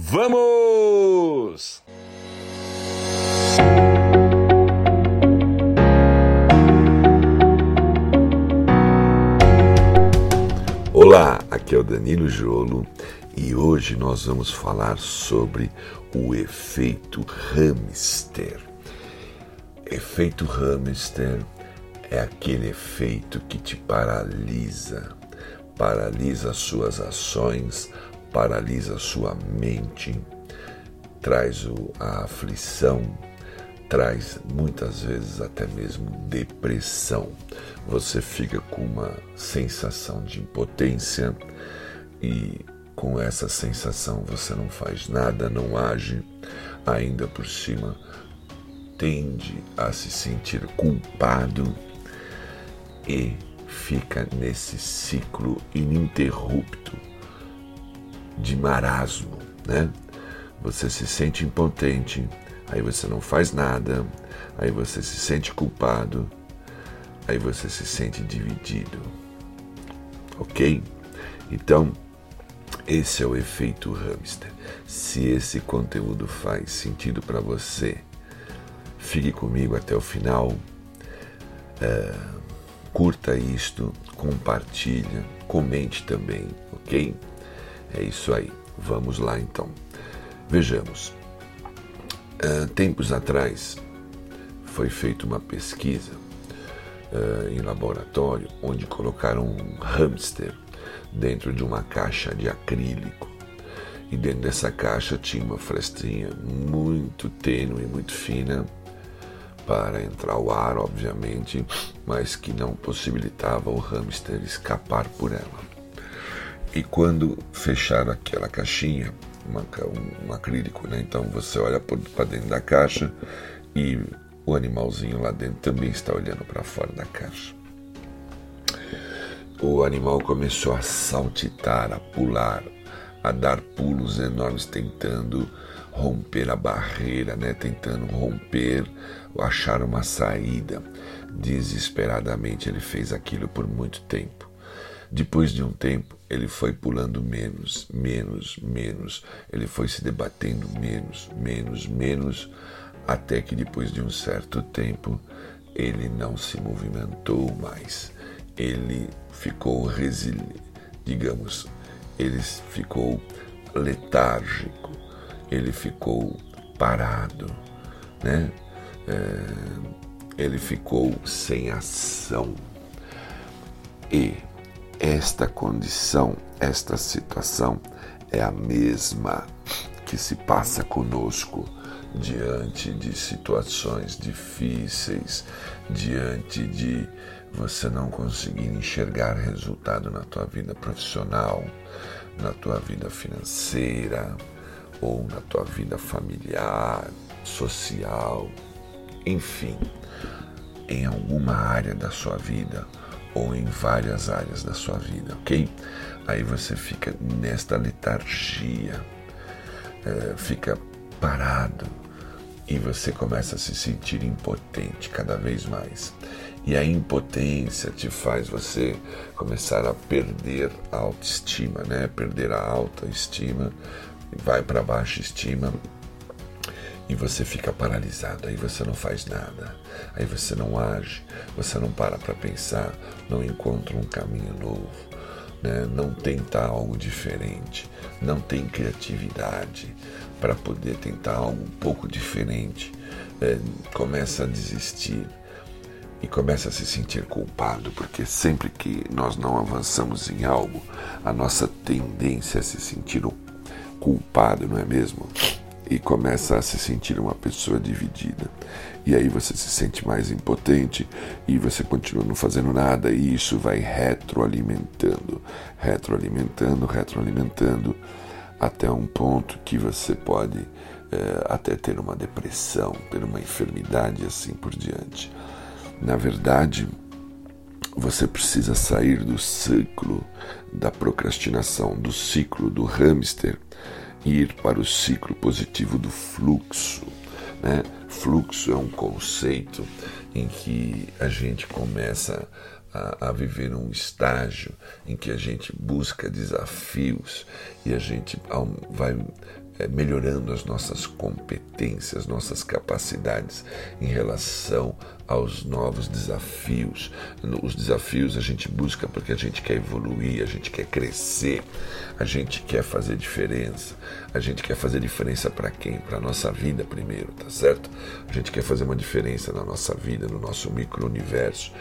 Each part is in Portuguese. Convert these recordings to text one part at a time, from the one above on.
Vamos! Olá, aqui é o Danilo Jolo e hoje nós vamos falar sobre o efeito hamster. Efeito hamster é aquele efeito que te paralisa, paralisa suas ações, paralisa sua mente, traz a aflição, traz muitas vezes até mesmo depressão. Você fica com uma sensação de impotência e com essa sensação você não faz nada, não age, ainda por cima tende a se sentir culpado e fica nesse ciclo ininterrupto de marasmo, né? Você se sente impotente, aí você não faz nada, aí você se sente culpado, aí você se sente dividido. Ok? Então, esse é o efeito hamster. Se esse conteúdo faz sentido para você, fique comigo até o final. Uh, curta isto, compartilha, comente também, ok? É isso aí. Vamos lá então. Vejamos. Uh, tempos atrás foi feita uma pesquisa uh, em laboratório onde colocaram um hamster dentro de uma caixa de acrílico. E dentro dessa caixa tinha uma frestinha muito tênue, muito fina, para entrar o ar, obviamente, mas que não possibilitava o hamster escapar por ela. E quando fecharam aquela caixinha, uma, um, um acrílico, né? Então você olha para dentro da caixa e o animalzinho lá dentro também está olhando para fora da caixa. O animal começou a saltitar, a pular, a dar pulos enormes, tentando romper a barreira, né? tentando romper, achar uma saída. Desesperadamente ele fez aquilo por muito tempo. Depois de um tempo, ele foi pulando menos, menos, menos. Ele foi se debatendo menos, menos, menos, até que depois de um certo tempo, ele não se movimentou mais. Ele ficou resiliente, digamos, ele ficou letárgico ele ficou parado, né? É, ele ficou sem ação. E esta condição, esta situação é a mesma que se passa conosco diante de situações difíceis, diante de você não conseguir enxergar resultado na tua vida profissional, na tua vida financeira, ou na tua vida familiar, social, enfim, em alguma área da sua vida ou em várias áreas da sua vida, ok? Aí você fica nesta letargia, é, fica parado e você começa a se sentir impotente cada vez mais. E a impotência te faz você começar a perder a autoestima, né? Perder a autoestima, vai para baixa estima e você fica paralisado, aí você não faz nada, aí você não age, você não para para pensar, não encontra um caminho novo, né? não tenta algo diferente, não tem criatividade para poder tentar algo um pouco diferente, é, começa a desistir e começa a se sentir culpado, porque sempre que nós não avançamos em algo, a nossa tendência é se sentir culpado, não é mesmo? E começa a se sentir uma pessoa dividida. E aí você se sente mais impotente e você continua não fazendo nada, e isso vai retroalimentando, retroalimentando, retroalimentando, até um ponto que você pode é, até ter uma depressão, ter uma enfermidade e assim por diante. Na verdade, você precisa sair do ciclo da procrastinação, do ciclo do hamster ir para o ciclo positivo do fluxo. Né? Fluxo é um conceito em que a gente começa a, a, viver um estágio em que a gente busca desafios e a gente vai melhorando as nossas competências, nossas capacidades em relação aos novos desafios. Os desafios a gente busca porque a gente quer evoluir, a gente quer crescer, a gente quer fazer diferença. A gente quer fazer diferença para quem? Para a nossa vida primeiro, tá certo? A gente quer fazer uma diferença na nossa vida, no nosso micro-universo.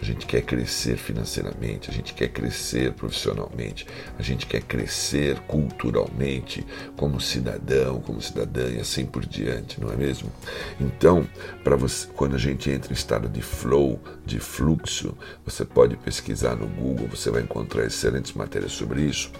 A gente quer crescer financeiramente, a gente quer crescer profissionalmente, a gente quer crescer culturalmente, como cidadão, como cidadã e assim por diante, não é mesmo? Então, para você, quando a gente entra em estado de flow, de fluxo, você pode pesquisar no Google, você vai encontrar excelentes matérias sobre isso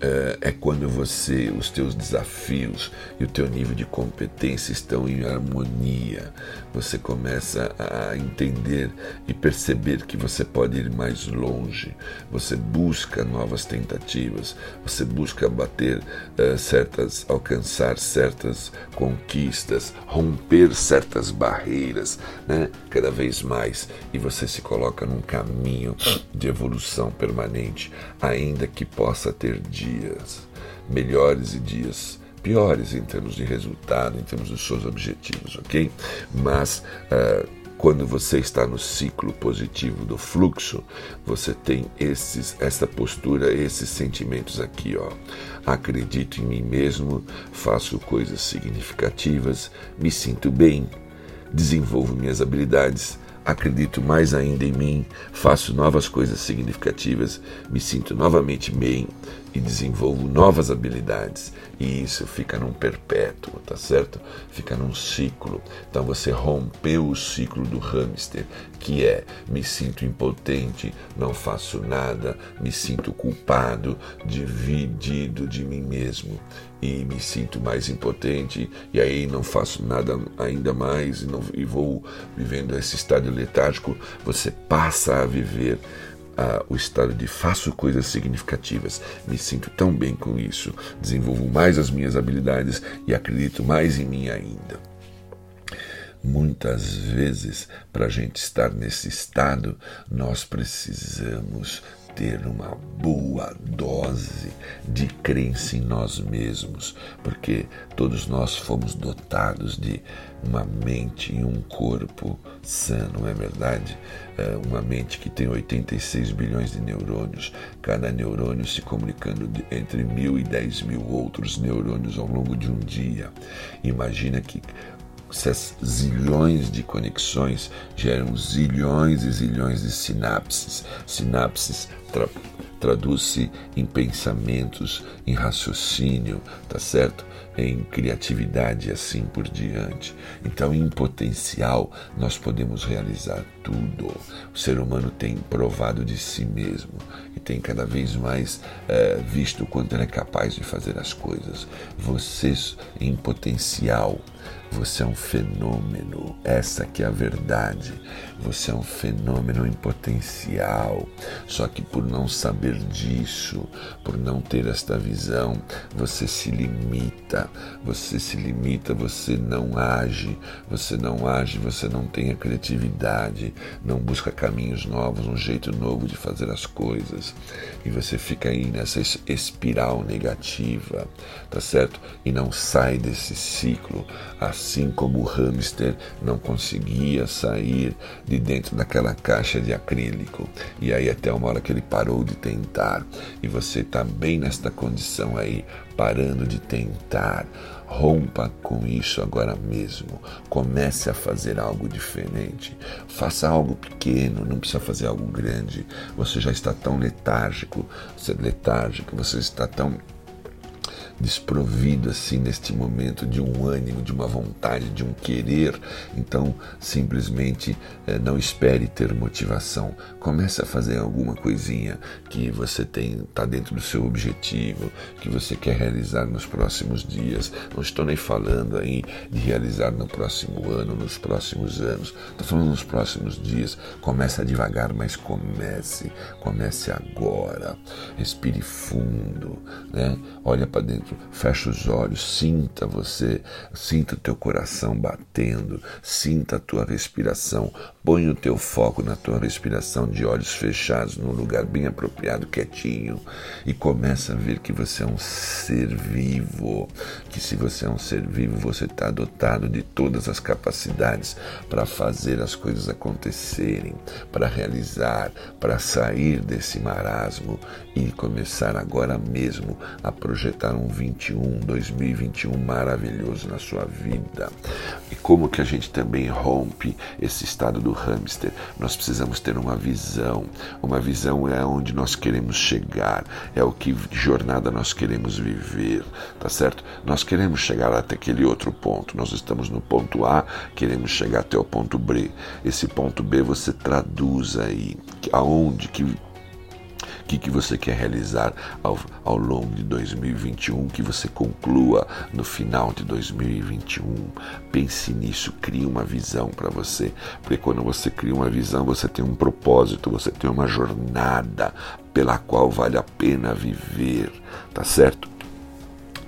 é, é quando você, os teus desafios e o teu nível de competência estão em harmonia. Você começa a entender e perceber que você pode ir mais longe. Você busca novas tentativas. Você busca bater uh, certas, alcançar certas conquistas, romper certas barreiras, né? Cada vez mais e você se coloca num caminho de evolução permanente, ainda que possa ter dias dias melhores e dias piores em termos de resultado, em termos dos seus objetivos, ok? Mas uh, quando você está no ciclo positivo do fluxo, você tem esses, essa postura, esses sentimentos aqui, ó. Acredito em mim mesmo, faço coisas significativas, me sinto bem, desenvolvo minhas habilidades, acredito mais ainda em mim, faço novas coisas significativas, me sinto novamente bem, e desenvolvo novas habilidades. E isso fica num perpétuo, tá certo? Fica num ciclo. Então você rompeu o ciclo do hamster, que é me sinto impotente, não faço nada, me sinto culpado, dividido de mim mesmo e me sinto mais impotente e aí não faço nada ainda mais e, não, e vou vivendo esse estado letárgico, você passa a viver o estado de faço coisas significativas, me sinto tão bem com isso, desenvolvo mais as minhas habilidades e acredito mais em mim ainda. Muitas vezes, para a gente estar nesse estado, nós precisamos ter uma boa dose de crença em nós mesmos, porque todos nós fomos dotados de uma mente e um corpo sã, não é verdade? É uma mente que tem 86 bilhões de neurônios, cada neurônio se comunicando entre mil e dez mil outros neurônios ao longo de um dia. Imagina que essas zilhões de conexões geram zilhões e zilhões de sinapses. Sinapses traduz-se em pensamentos, em raciocínio, tá certo? Em criatividade e assim por diante. Então, em potencial, nós podemos realizar tudo. O ser humano tem provado de si mesmo e tem cada vez mais é, visto o quanto ele é capaz de fazer as coisas. Vocês, em potencial, você é um fenômeno, essa que é a verdade. Você é um fenômeno em potencial. Só que por não saber disso, por não ter esta visão, você se limita. Você se limita, você não age. Você não age, você não tem a criatividade, não busca caminhos novos, um jeito novo de fazer as coisas. E você fica aí nessa espiral negativa, tá certo? E não sai desse ciclo assim como o hamster não conseguia sair de dentro daquela caixa de acrílico. E aí até uma hora que ele parou de tentar. E você está bem nesta condição aí, parando de tentar. Rompa com isso agora mesmo. Comece a fazer algo diferente. Faça algo pequeno, não precisa fazer algo grande. Você já está tão letárgico, você é letárgico, você está tão desprovido assim neste momento de um ânimo, de uma vontade, de um querer. Então, simplesmente é, não espere ter motivação. Comece a fazer alguma coisinha que você tem está dentro do seu objetivo, que você quer realizar nos próximos dias. Não estou nem falando aí de realizar no próximo ano, nos próximos anos. Estou falando nos próximos dias. Comece devagar, mas comece. Comece agora. Respire fundo, né? Olha para dentro certo? Fecha os olhos, sinta você, sinta o teu coração batendo, sinta a tua respiração, põe o teu foco na tua respiração de olhos fechados num lugar bem apropriado, quietinho, e começa a ver que você é um ser vivo, que se você é um ser vivo, você está dotado de todas as capacidades para fazer as coisas acontecerem, para realizar, para sair desse marasmo e começar agora mesmo a projetar um 21, 2021 maravilhoso na sua vida. E como que a gente também rompe esse estado do hamster? Nós precisamos ter uma visão. Uma visão é onde nós queremos chegar, é o que jornada nós queremos viver, tá certo? Nós queremos chegar até aquele outro ponto. Nós estamos no ponto A, queremos chegar até o ponto B. Esse ponto B você traduz aí aonde que que, que você quer realizar ao, ao longo de 2021, que você conclua no final de 2021. Pense nisso, crie uma visão para você, porque quando você cria uma visão, você tem um propósito, você tem uma jornada pela qual vale a pena viver, tá certo?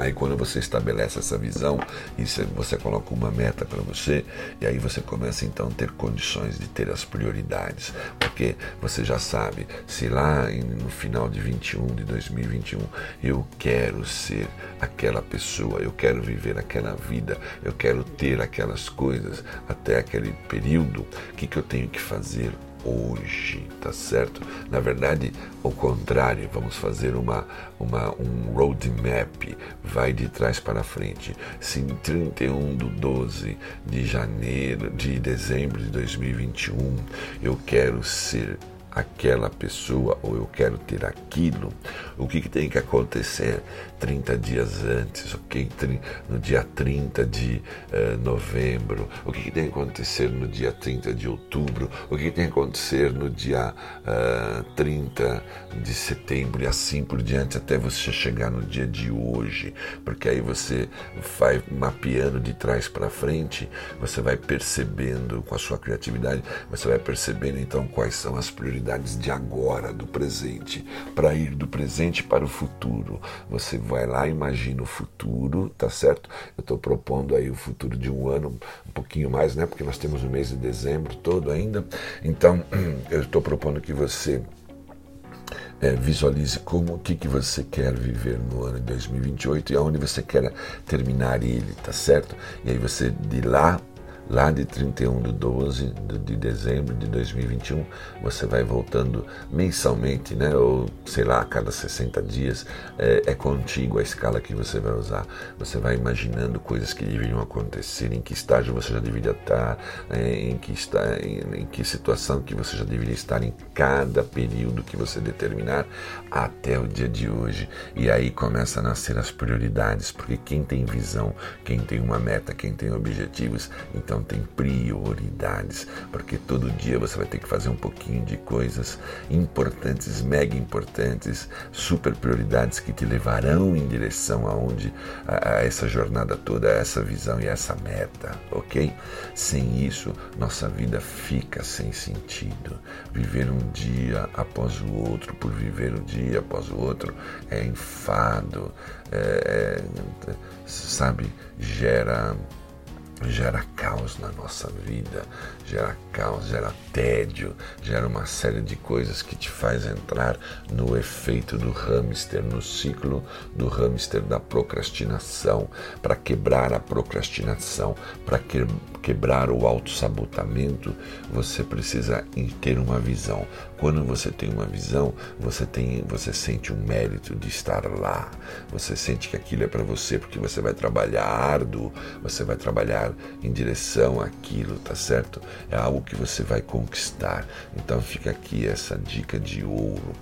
Aí quando você estabelece essa visão e você coloca uma meta para você, e aí você começa então a ter condições de ter as prioridades, porque você já sabe, se lá no final de 21, de 2021, eu quero ser aquela pessoa, eu quero viver aquela vida, eu quero ter aquelas coisas até aquele período, o que, que eu tenho que fazer? Hoje, tá certo? Na verdade, ao contrário, vamos fazer uma, uma, um roadmap, vai de trás para frente. Se em 31 de 12 de janeiro, de dezembro de 2021, eu quero ser aquela pessoa ou eu quero ter aquilo, o que, que tem que acontecer? 30 dias antes, ok? No dia 30 de uh, novembro, o que, que, tem que acontecer no dia 30 de outubro, o que, que tem que acontecer no dia uh, eh, 30 de setembro e assim por diante, até você chegar no dia de hoje, porque aí você vai mapeando de trás para frente, você vai percebendo com a sua criatividade, você vai percebendo então quais são as prioridades de agora, do presente, para ir do presente para o futuro. Você vai lá, imagina o futuro, tá certo? Eu estou propondo aí o futuro de um ano, um pouquinho mais, né? Porque nós temos o mês de dezembro todo ainda. Então, eu estou propondo que você é, visualize como o que, que você quer viver no ano de 2028 e aonde você quer terminar ele, tá certo? E aí você de lá lá de 31 de 12 de dezembro de 2021, você vai voltando mensalmente, né? ou sei lá, a cada 60 dias, é, é contigo a escala que você vai usar. Você vai imaginando coisas que deveriam acontecer, em que estágio você já deveria estar, é, em, que está, em, em que situação que você já deveria estar em cada período que você determinar até o dia de hoje. E aí começa a nascer as prioridades, porque quem tem visão, quem tem uma meta, quem tem objetivos, então tem prioridades, porque todo dia você vai ter que fazer um pouquinho de coisas importantes, mega importantes, super prioridades que te levarão em direção aonde a, a essa jornada toda, a essa visão e essa meta, ok? Sem isso, nossa vida fica sem sentido. Viver um dia após o outro, por viver um dia após o outro, é enfado, é, é, sabe, gera gera caos na nossa vida, gera caos, gera tédio, gera uma série de coisas que te faz entrar no efeito do hamster, no ciclo do hamster da procrastinação. Para quebrar a procrastinação, para que, quebrar o autossabotamento, você precisa ter uma visão. Quando você tem uma visão, você tem, você sente um mérito de estar lá. Você sente que aquilo é para você porque você vai trabalhar árduo, você vai trabalhar em direção àquilo, tá certo? É algo que você vai conquistar. Então fica aqui essa dica de ouro.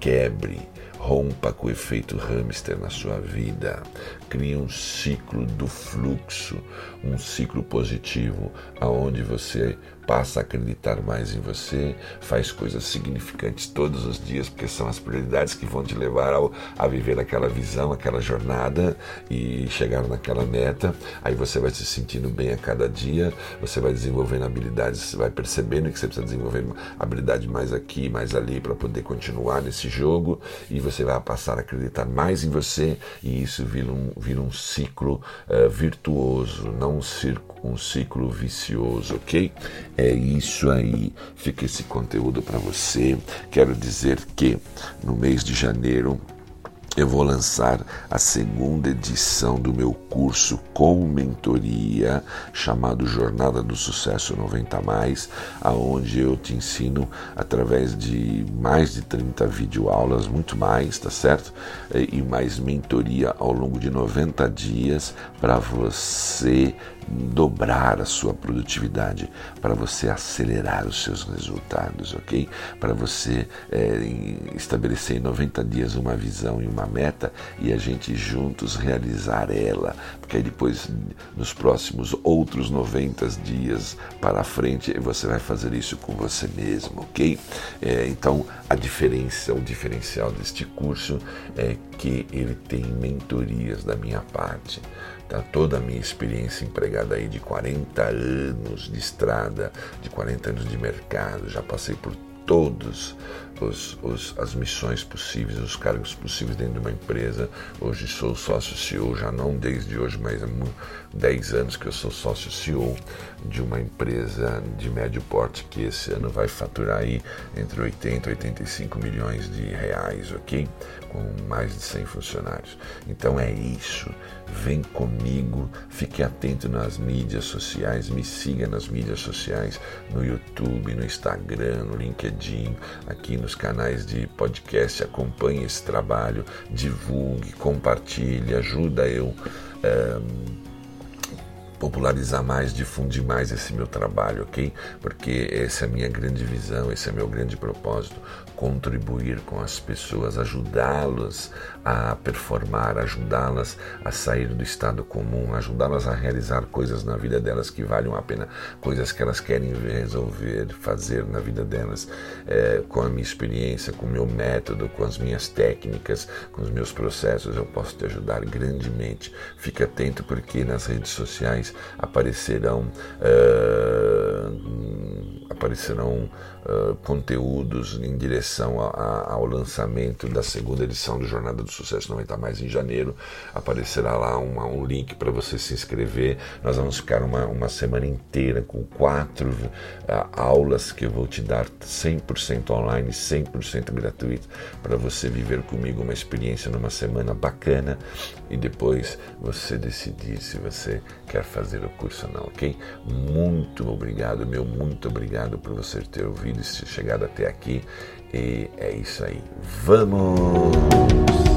Quebre, rompa com o efeito hamster na sua vida. Crie um ciclo do fluxo, um ciclo positivo, aonde você passa a acreditar mais em você, faz coisas significantes todos os dias, porque são as prioridades que vão te levar ao, a viver aquela visão, aquela jornada e chegar naquela meta. Aí você vai se sentindo bem a cada dia, você vai desenvolvendo habilidades, você vai percebendo que você precisa desenvolver habilidade mais aqui, mais ali para poder continuar nesse jogo e você vai passar a acreditar mais em você e isso vira um, vira um ciclo uh, virtuoso, não um, circo, um ciclo vicioso, ok? É isso aí. Fica esse conteúdo para você. Quero dizer que no mês de janeiro eu vou lançar a segunda edição do meu curso com mentoria chamado Jornada do Sucesso 90 mais, aonde eu te ensino através de mais de 30 videoaulas, muito mais, tá certo? E mais mentoria ao longo de 90 dias para você dobrar a sua produtividade, para você acelerar os seus resultados, ok? Para você é, estabelecer em 90 dias uma visão e uma meta e a gente juntos realizar ela, porque aí depois, nos próximos outros 90 dias para frente, você vai fazer isso com você mesmo, ok? É, então, a diferença, o diferencial deste curso é que ele tem mentorias da minha parte. Tá? Toda a minha experiência empregada aí de 40 anos de estrada, de 40 anos de mercado, já passei por todos os, os, as missões possíveis, os cargos possíveis dentro de uma empresa. Hoje sou sócio CEO, já não desde hoje, mas há 10 anos que eu sou sócio CEO de uma empresa de médio porte que esse ano vai faturar aí entre 80 e 85 milhões de reais, ok? Com mais de 100 funcionários. Então é isso. Vem comigo, fique atento nas mídias sociais, me siga nas mídias sociais, no YouTube, no Instagram, no LinkedIn, aqui nos canais de podcast. Acompanhe esse trabalho, divulgue, compartilhe, ajuda eu. Um, popularizar mais, difundir mais esse meu trabalho, ok? Porque essa é a minha grande visão, esse é meu grande propósito, contribuir com as pessoas, ajudá-las a performar, ajudá-las a sair do estado comum, ajudá-las a realizar coisas na vida delas que valham a pena, coisas que elas querem resolver, fazer na vida delas, é, com a minha experiência, com o meu método, com as minhas técnicas, com os meus processos, eu posso te ajudar grandemente. Fique atento porque nas redes sociais aparecerão uh, aparecerão uh, conteúdos em direção a, a, ao lançamento da segunda edição do Jornada do Sucesso 90 Mais em janeiro. Aparecerá lá uma, um link para você se inscrever. Nós vamos ficar uma, uma semana inteira com quatro uh, aulas que eu vou te dar 100% online, 100% gratuito, para você viver comigo uma experiência numa semana bacana e depois você decidir se você quer fazer o curso ou não, ok? Muito obrigado, meu muito obrigado por você ter ouvido e chegado até aqui. E é isso aí. Vamos!